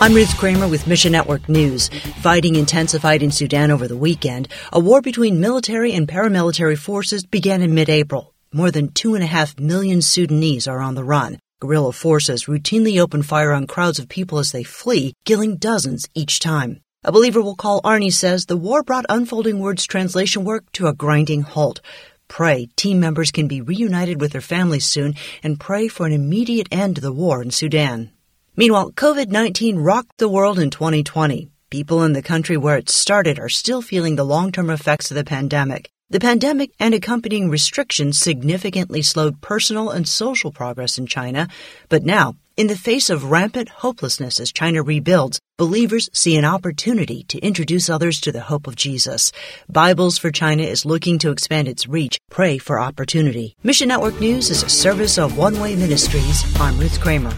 I'm Ruth Kramer with Mission Network News. Fighting intensified in Sudan over the weekend. A war between military and paramilitary forces began in mid-April. More than two and a half million Sudanese are on the run. Guerrilla forces routinely open fire on crowds of people as they flee, killing dozens each time. A believer will call Arnie says the war brought unfoldingWord's translation work to a grinding halt. Pray team members can be reunited with their families soon and pray for an immediate end to the war in Sudan. Meanwhile, COVID 19 rocked the world in 2020. People in the country where it started are still feeling the long term effects of the pandemic. The pandemic and accompanying restrictions significantly slowed personal and social progress in China. But now, in the face of rampant hopelessness as China rebuilds, believers see an opportunity to introduce others to the hope of Jesus. Bibles for China is looking to expand its reach. Pray for opportunity. Mission Network News is a service of One Way Ministries. I'm Ruth Kramer.